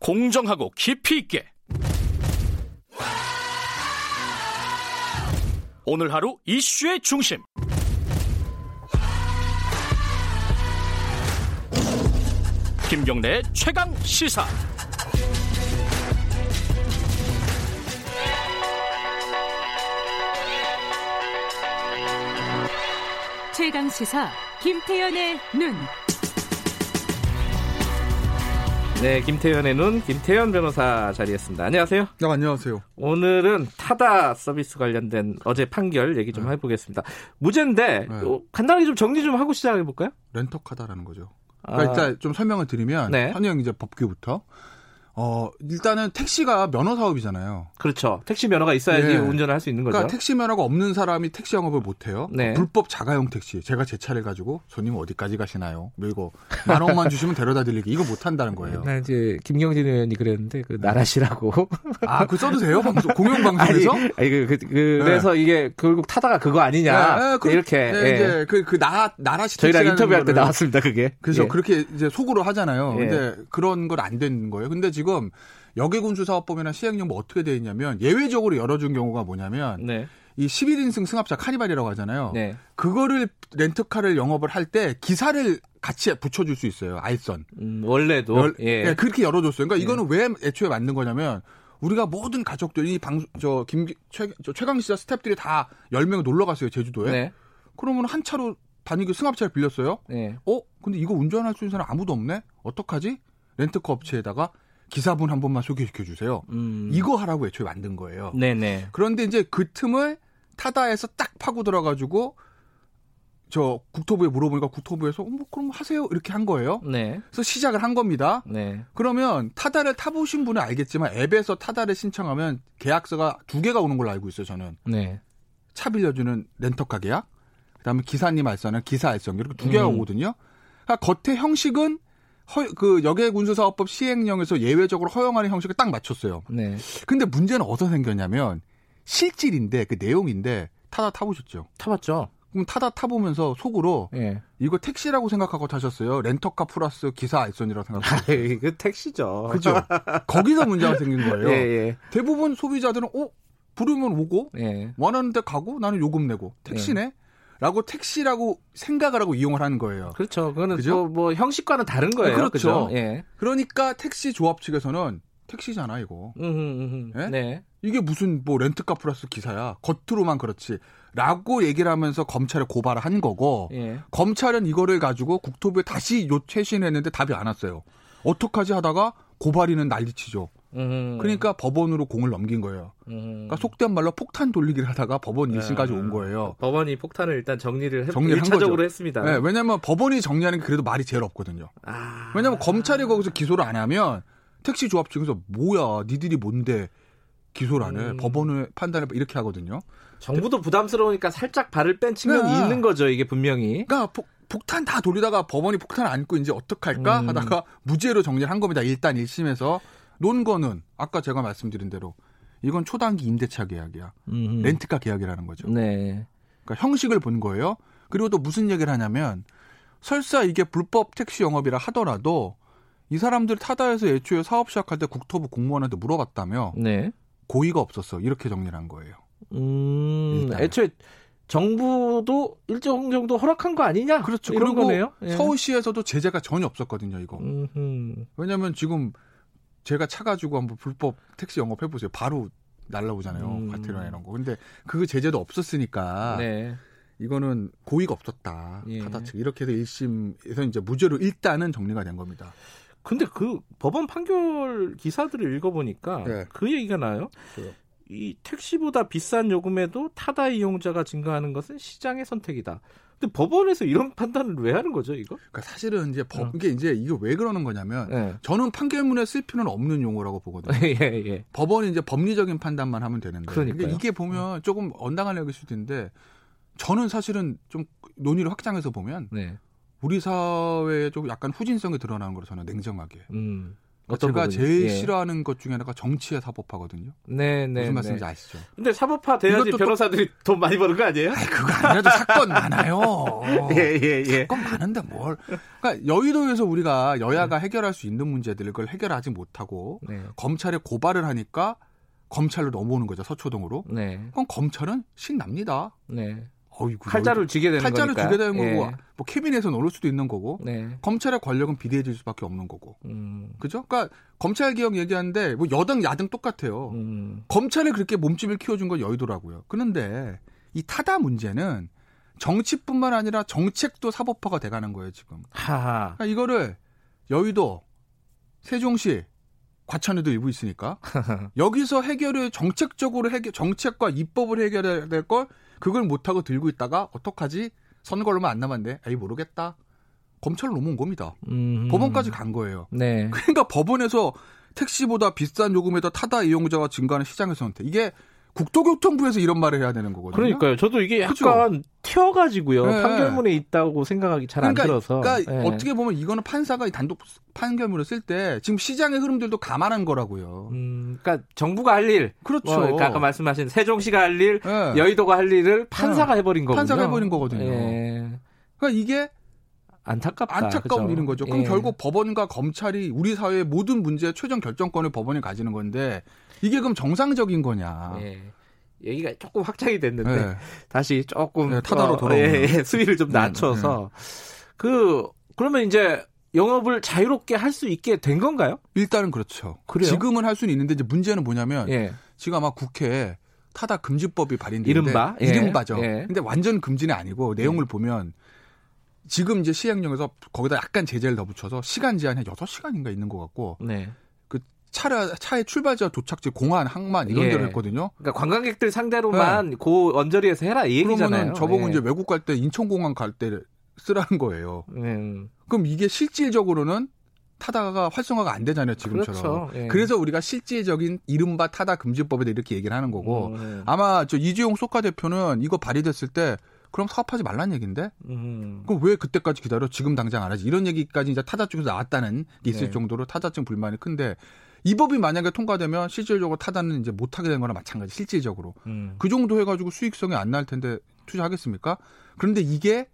공정하고 깊이 있게. 오늘 하루 이슈의 중심. 김경래 최강 시사. 최강 시사 김태연의 눈. 네, 김태현의 눈, 김태현 변호사 자리했습니다. 안녕하세요. 네, 안녕하세요. 오늘은 타다 서비스 관련된 어제 판결 얘기 좀 해보겠습니다. 무죄인데 네. 어, 간단히 좀 정리 좀 하고 시작해 볼까요? 렌터카다라는 거죠. 그러니까 아, 일단 좀 설명을 드리면 네. 현행 이제 법규부터 어 일단은 택시가 면허 사업이잖아요. 그렇죠. 택시 면허가 있어야지 네. 운전을 할 수 있는 거죠. 그러니까 택시 면허가 없는 사람이 택시 영업을 못 해요. 네. 불법 자가용 택시. 제가 제 차를 가지고 손님 어디까지 가시나요? 그리고 만 원만 주시면 데려다 드리기. 이거 못 한다는 거예요. 나 이제 김경진 의원이 그랬는데 그 나라시라고. 아, 그 써도 돼요? 방송 공영 방송에서? 아니, 아니 그, 그, 그, 래서 이게 결국 타다가 그거 아니냐 네, 네, 그- 이렇게 네, 예. 이제 그, 그 나, 나라시 저희랑 인터뷰할 때 거를 나왔습니다 그게. 그래서 예. 그렇게 이제 속으로 하잖아요. 예. 근데 그런 건안 되는 거예요. 근데 지금 역외군수사업법이나 시행령 뭐 어떻게 돼 있냐면 예외적으로 열어준 경우가 뭐냐면 네, 이 11인승 승합차 카니발이라고 하잖아요. 네, 그거를 렌트카를 영업을 할 때 기사를 같이 붙여줄 수 있어요. 알선. 음, 원래도 열- 예. 네, 그렇게 열어줬어요. 그러니까 이거는 왜 애초에 만든 거냐면 우리가 모든 가족들이 방, 저, 김, 최, 저 최강 시사 스탭들이 다 10명 놀러 갔어요. 제주도에. 네, 그러면 한 차로 다니기 승합차를 빌렸어요. 네. 어? 근데 이거 운전할 수 있는 사람 아무도 없네? 어떡하지? 렌트카 업체에다가 기사분 한 번만 소개시켜 주세요. 음. 이거 하라고 애초에 만든 거예요. 네네. 그런데 이제 그 틈을 타다에서 딱 파고 들어가지고 저 국토부에 물어보니까 국토부에서 어, 뭐 그럼 하세요 이렇게 한 거예요. 네. 그래서 시작을 한 겁니다. 네. 그러면 타다를 타보신 분은 알겠지만 앱에서 타다를 신청하면 계약서가 두 개가 오는 걸로 알고 있어요. 저는 네. 차 빌려주는 렌터카 계약, 그다음에 기사님 알선은 기사 알선 이렇게 두 개가 음. 오거든요. 그러니까 겉에 형식은 허, 그 역외 군수사업법 시행령에서 예외적으로 허용하는 형식을 딱 맞췄어요. 네. 근데 문제는 어디서 생겼냐면 실질인데 그 내용인데 타다 타보셨죠? 타봤죠. 그럼 타다 타보면서 속으로 예. 이거 택시라고 생각하고 타셨어요. 렌터카 플러스 기사 알선이라고 생각하고. 그 택시죠. 그죠? 거기서 문제가 생긴 거예요. 예, 예. 대부분 소비자들은 어 부르면 오고 예. 원하는 데 가고 나는 요금 내고 택시네. 라고 택시라고 생각을 하고 이용을 하는 거예요. 그렇죠. 그거는 그죠? 뭐, 뭐 형식과는 다른 거예요. 그렇죠. 그죠? 예. 그러니까 택시 조합 측에서는 택시잖아 이거. 음, 음, 음. 예? 네. 이게 무슨 뭐 렌트카 플러스 기사야. 겉으로만 그렇지. 라고 얘기를 하면서 검찰에 고발을 한 거고 예. 검찰은 이거를 가지고 국토부에 다시 요 최신했는데 답이 안 왔어요. 어떡하지 하다가 고발인은 난리치죠. 음. 그러니까 법원으로 공을 넘긴 거예요. 음. 그러니까 속된 말로 폭탄 돌리기를 하다가 법원 1심까지 온 거예요. 법원이 폭탄을 일단 정리를 해, 정리를 한 1차적으로 거죠. 했습니다. 네, 왜냐면 법원이 정리하는 게 그래도 말이 제일 없거든요. 아. 왜냐면 검찰이 거기서 기소를 안 하면 택시 조합 측에서 뭐야, 니들이 뭔데 기소를 안 해. 음. 법원의 판단을 이렇게 하거든요. 정부도 부담스러우니까 살짝 발을 뺀 측면이 네. 있는 거죠, 이게 분명히. 그러니까 폭, 폭탄 다 돌리다가 법원이 폭탄 안고 이제 어떡할까 음. 하다가 무죄로 정리를 한 겁니다. 일단 1심에서 논 거는 아까 제가 말씀드린 대로 이건 초단기 임대차 계약이야. 음. 렌트카 계약이라는 거죠. 네. 그러니까 형식을 본 거예요. 그리고 또 무슨 얘기를 하냐면 설사 이게 불법 택시 영업이라 하더라도 이 사람들 타다에서 애초에 사업 시작할 때 국토부 공무원한테 물어봤다며 네. 고의가 없었어. 이렇게 정리를 한 거예요. 음, 일단. 애초에 정부도 일정 정도 허락한 거 아니냐? 그렇죠. 이런 그리고 거네요. 예. 서울시에서도 제재가 전혀 없었거든요. 이거. 음흠. 왜냐면 지금 제가 차 가지고 한번 불법 택시 영업 해 보세요. 바로 날라오잖아요. 음. 과태료나 이런 거. 근데 그 제재도 없었으니까 네. 이거는 고의가 없었다. 예. 타다 측 이렇게 해서 1심에서 이제 무죄로 일단은 정리가 된 겁니다. 근데 그 법원 판결 기사들을 읽어보니까 네. 그 얘기가 나요. 뭐요? 이 택시보다 비싼 요금에도 타다 이용자가 증가하는 것은 시장의 선택이다. 근데 법원에서 이런 판단을 왜 하는 거죠, 이거? 그러니까 사실은 이제 법 어. 이게 이제 이게 왜 그러는 거냐면 예. 저는 판결문에 쓸 필요는 없는 용어라고 보거든요. 예, 예. 법원이 이제 법리적인 판단만 하면 되는데 그러니까요. 근데 이게 보면 조금 언당한 여길 수도 있는데 저는 사실은 좀 논의를 확장해서 보면 네. 우리 사회에 좀 약간 후진성이 드러나는 거로 저는 냉정하게 음. 어떤 제가 부분이? 제일 예. 싫어하는 것 중에 하나가 정치의 사법화거든요. 네, 네. 무슨 말씀인지 네. 아시죠? 근데 사법화 돼야지 이것도 또- 변호사들이 돈 많이 버는 거 아니에요? 아니, 그거 아니라도 사건 많아요. 예, 예, 예. 사건 많은데 뭘. 그러니까 여의도에서 우리가 여야가 네. 해결할 수 있는 문제들을 그걸 해결하지 못하고 네. 검찰에 고발을 하니까 검찰로 넘어오는 거죠, 서초동으로. 네. 그럼 검찰은 신납니다. 네. 어이구. 칼자를 쥐게 되는 칼자를 거니까. 주게 되는 예. 거고, 뭐 캐비넷에 넣을 수도 있는 거고, 네. 검찰의 권력은 비대해질 수밖에 없는 거고. 음. 그죠? 그러니까 검찰 개혁 얘기하는데 뭐 여당 야당 똑같아요. 음. 검찰에 그렇게 몸집을 키워준 건 여의도라고요. 그런데 이 타다 문제는 정치뿐만 아니라 정책도 사법화가 돼가는 거예요 지금. 하하. 그러니까 이거를 여의도, 세종시, 과천에도 일부 있으니까 여기서 해결을 정책적으로 해결, 정책과 입법을 해결해야 될 걸 그걸 못하고 들고 있다가 어떡하지? 선거 얼마 안 남았는데, 에이 모르겠다. 검찰로 넘어온 겁니다. 음. 법원까지 간 거예요. 네. 그러니까 법원에서 택시보다 비싼 요금에다 타다 이용자가 증가하는 시장에서 선택. 이게 국토교통부에서 이런 말을 해야 되는 거거든요. 그러니까요. 저도 이게 그죠? 약간 튀어가지고요. 네. 판결문에 있다고 생각하기 잘안 그러니까, 들어서. 그러니까 예. 어떻게 보면 이거는 판사가 이 단독 판결문을 쓸 때 지금 시장의 흐름들도 감안한 거라고요. 음, 그러니까 정부가 할 일, 그렇죠. 뭐, 그러니까 아까 말씀하신 세종시가 할 일, 예. 여의도가 할 일을 판사가 해버린 거군요. 판사가 해버린 거거든요. 예. 그러니까 이게 안타깝다. 안타까운 그죠? 일인 거죠. 그럼 예. 결국 법원과 검찰이 우리 사회의 모든 문제의 최종 결정권을 법원이 가지는 건데 이게 그럼 정상적인 거냐? 예. 얘기가 조금 확장이 됐는데 예. 다시 조금 네, 타다로 어, 돌아오네요. 예, 예, 수위를 좀 네, 낮춰서 그 그러면 이제 영업을 자유롭게 할 수 있게 된 건가요? 일단은 그렇죠. 그래요? 지금은 할 수는 있는데 이제 문제는 뭐냐면 예. 지금 아마 국회에 타다 금지법이 발의되는데 이른바? 예. 이른바죠. 예. 근데 완전 금지는 아니고 내용을 보면 지금 이제 시행령에서 거기다 약간 제재를 더 붙여서 시간 제한이 6시간인가 있는 것 같고 네. 차라 차의 출발지와 도착지 공항 항만 이런 예. 데로 했거든요. 그러니까 관광객들 상대로만 고 언저리에서 해라 이 얘기잖아요. 네. 그러면은 저보고 예. 이제 외국 갈 때 인천공항 갈 때 쓰라는 거예요. 음, 그럼 이게 실질적으로는 타다가 활성화가 안 되잖아요, 지금처럼. 그렇죠. 예. 그래서 우리가 실질적인 이른바 타다 금지법에 대해 이렇게 얘기를 하는 거고 음, 아마 저 이주용 소카 대표는 이거 발의됐을 때 그럼 사업하지 말란 얘기인데 음, 그럼 왜 그때까지 기다려 지금 당장 안 하지 이런 얘기까지 이제 타자 쪽에서 나왔다는 게 있을 네. 정도로 타자 쪽 불만이 큰데 이 법이 만약에 통과되면 실질적으로 타다는 이제 못하게 되는 거나 마찬가지 실질적으로 음. 그 정도 해가지고 수익성이 안 날 텐데 투자하겠습니까? 그런데 이게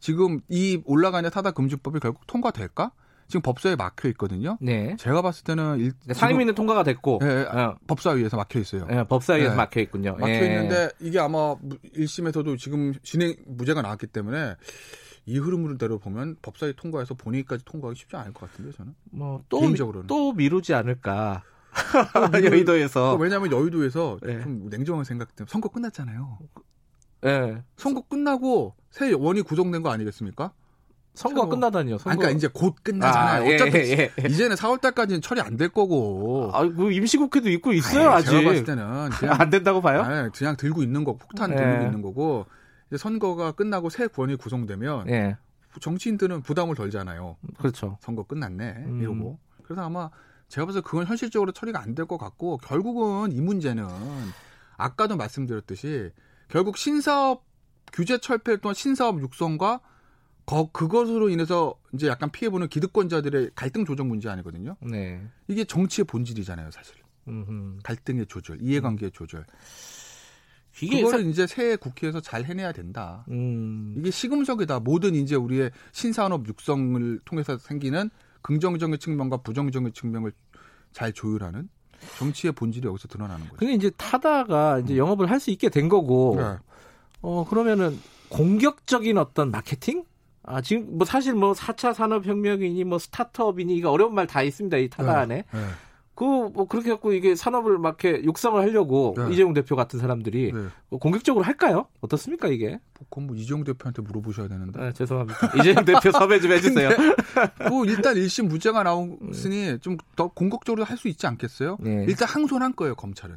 지금 이 올라가는 타다 금지법이 결국 통과될까? 지금 법사위에 막혀 있거든요. 네. 제가 봤을 때는 일, 상임위는 통과가 됐고 예, 어, 법사위에서 막혀 있어요. 예, 법사위에서 네. 막혀 있군요. 막혀 예. 있는데 이게 아마 1심에서도 지금 진행 무죄가 나왔기 때문에 이 흐름대로 보면 법사위 통과해서 본회의까지 통과하기 쉽지 않을 것 같은데 저는 뭐또. 또 미루지 않을까. 여의도에서. 왜냐하면 여의도에서 네. 좀 냉정한 생각 때문에 선거 끝났잖아요. 예. 선거 끝나고 새 원이 구성된 거 아니겠습니까? 선거 선거- 끝나다니요. 선거. 아니, 그러니까 이제 곧 끝나잖아요. 아, 예, 어차피 예, 예. 이제는 4월 달까지는 처리 안 될 거고. 아, 그 임시국회도 있고 있어요, 아이, 아직. 제가 봤을 때는 그냥 안 된다고 봐요? 아니, 그냥 들고 있는 거 폭탄 예. 들고 있는 거고 이제 선거가 끝나고 새 권이 구성되면 예. 정치인들은 부담을 덜잖아요. 그렇죠. 선거 끝났네 음. 이러고 그래서 아마 제가 봐서 그건 현실적으로 처리가 안 될 것 같고 결국은 이 문제는 아까도 말씀드렸듯이 결국 신사업 규제 철폐 또한 신사업 육성과 거, 그것으로 인해서 이제 약간 피해보는 기득권자들의 갈등 조정 문제 아니거든요. 네. 이게 정치의 본질이잖아요, 사실. 음흠. 갈등의 조절, 이해관계의 조절. 이게 그거를 이제 새 국회에서 잘 해내야 된다. 음. 이게 시금석이다. 모든 이제 우리의 신산업 육성을 통해서 생기는 긍정적인 측면과 부정적인 측면을 잘 조율하는 정치의 본질이 여기서 드러나는 거죠. 근데 이제 타다가 이제 영업을 할 수 있게 된 거고, 네. 어, 그러면은 공격적인 어떤 마케팅? 아, 지금 뭐 사실 뭐 4차 산업혁명이니 뭐 스타트업이니 이거 어려운 말 다 있습니다. 이 타다 네. 안에. 네. 그, 뭐 그렇게 갖고 이게 산업을 막 이렇게 육성을 하려고 네. 이재용 대표 같은 사람들이 네. 뭐 공격적으로 할까요? 어떻습니까, 이게? 그건 뭐 이재용 대표한테 물어보셔야 되는데. 아, 죄송합니다. 이재용 대표 섭외 좀 해주세요. 뭐 일단 1심 무죄가 나왔으니 좀 더 공격적으로 할 수 있지 않겠어요? 네. 일단 항소한 거예요, 검찰은.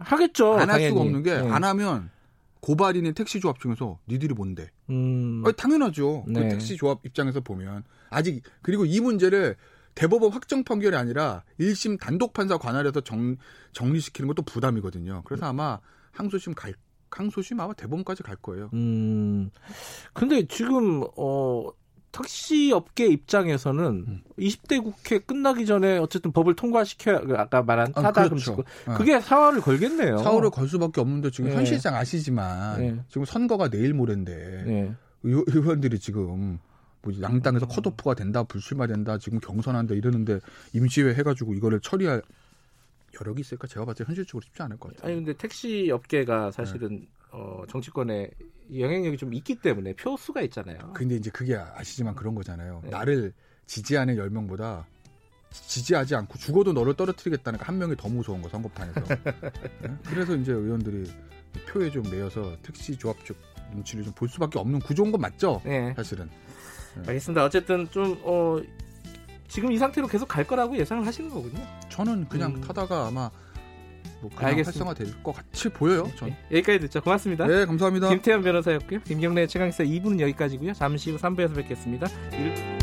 하겠죠. 안 할. 수가 없는 게안 네. 하면 고발인인 택시 조합 중에서 니들이 뭔데? 음. 아니, 당연하죠. 그 네. 택시 조합 입장에서 보면 아직 그리고 이 문제를 대법원 확정 판결이 아니라 1심 단독 판사 관할에서 정, 정리시키는 것도 부담이거든요. 그래서 아마 항소심 갈 항소심 아마 대법원까지 갈 거예요. 음. 근데 지금 어 택시 업계 입장에서는 음. 20대 국회 끝나기 전에 어쨌든 법을 통과시켜야 그 아까 말한 아, 타다 그렇죠. 금지고 네. 그게 사활을 걸겠네요. 사후를 걸 수밖에 없는데 지금 네. 현 실장 아시지만 네. 지금 선거가 내일 모레인데 네. 의- 의원들이 지금 뭐 양당에서 컷오프가 된다, 불출마된다, 지금 경선한다 이러는데 임시회 해가지고 이거를 처리할 여력이 있을까? 제가 봤을 때 현실적으로 쉽지 않을 것 같아요. 아니 근데 택시 업계가 사실은 어, 정치권에 영향력이 좀 있기 때문에 표수가 있잖아요. 근데 이제 그게 아시지만 그런 거잖아요. 네. 나를 지지하는 10명보다 지지하지 않고 죽어도 너를 떨어뜨리겠다는 한 명이 더 무서운 거 선거판에서. 네? 그래서 이제 의원들이 표에 좀 내어서 택시 조합 쪽 눈치를 좀 볼 수밖에 없는 구조인 건 맞죠? 네. 사실은. 알겠습니다. 어쨌든 좀 어, 지금 이 상태로 계속 갈 거라고 예상을 하시는 거군요. 저는 그냥 음. 타다가 아마 뭐 그냥 알겠습니다. 활성화될 것 같이 보여요. 전. 네, 여기까지 듣죠. 고맙습니다. 네, 감사합니다. 김태현 변호사였고요. 김경래 최강시사 2부는 여기까지고요. 잠시 후 3부에서 뵙겠습니다. 일-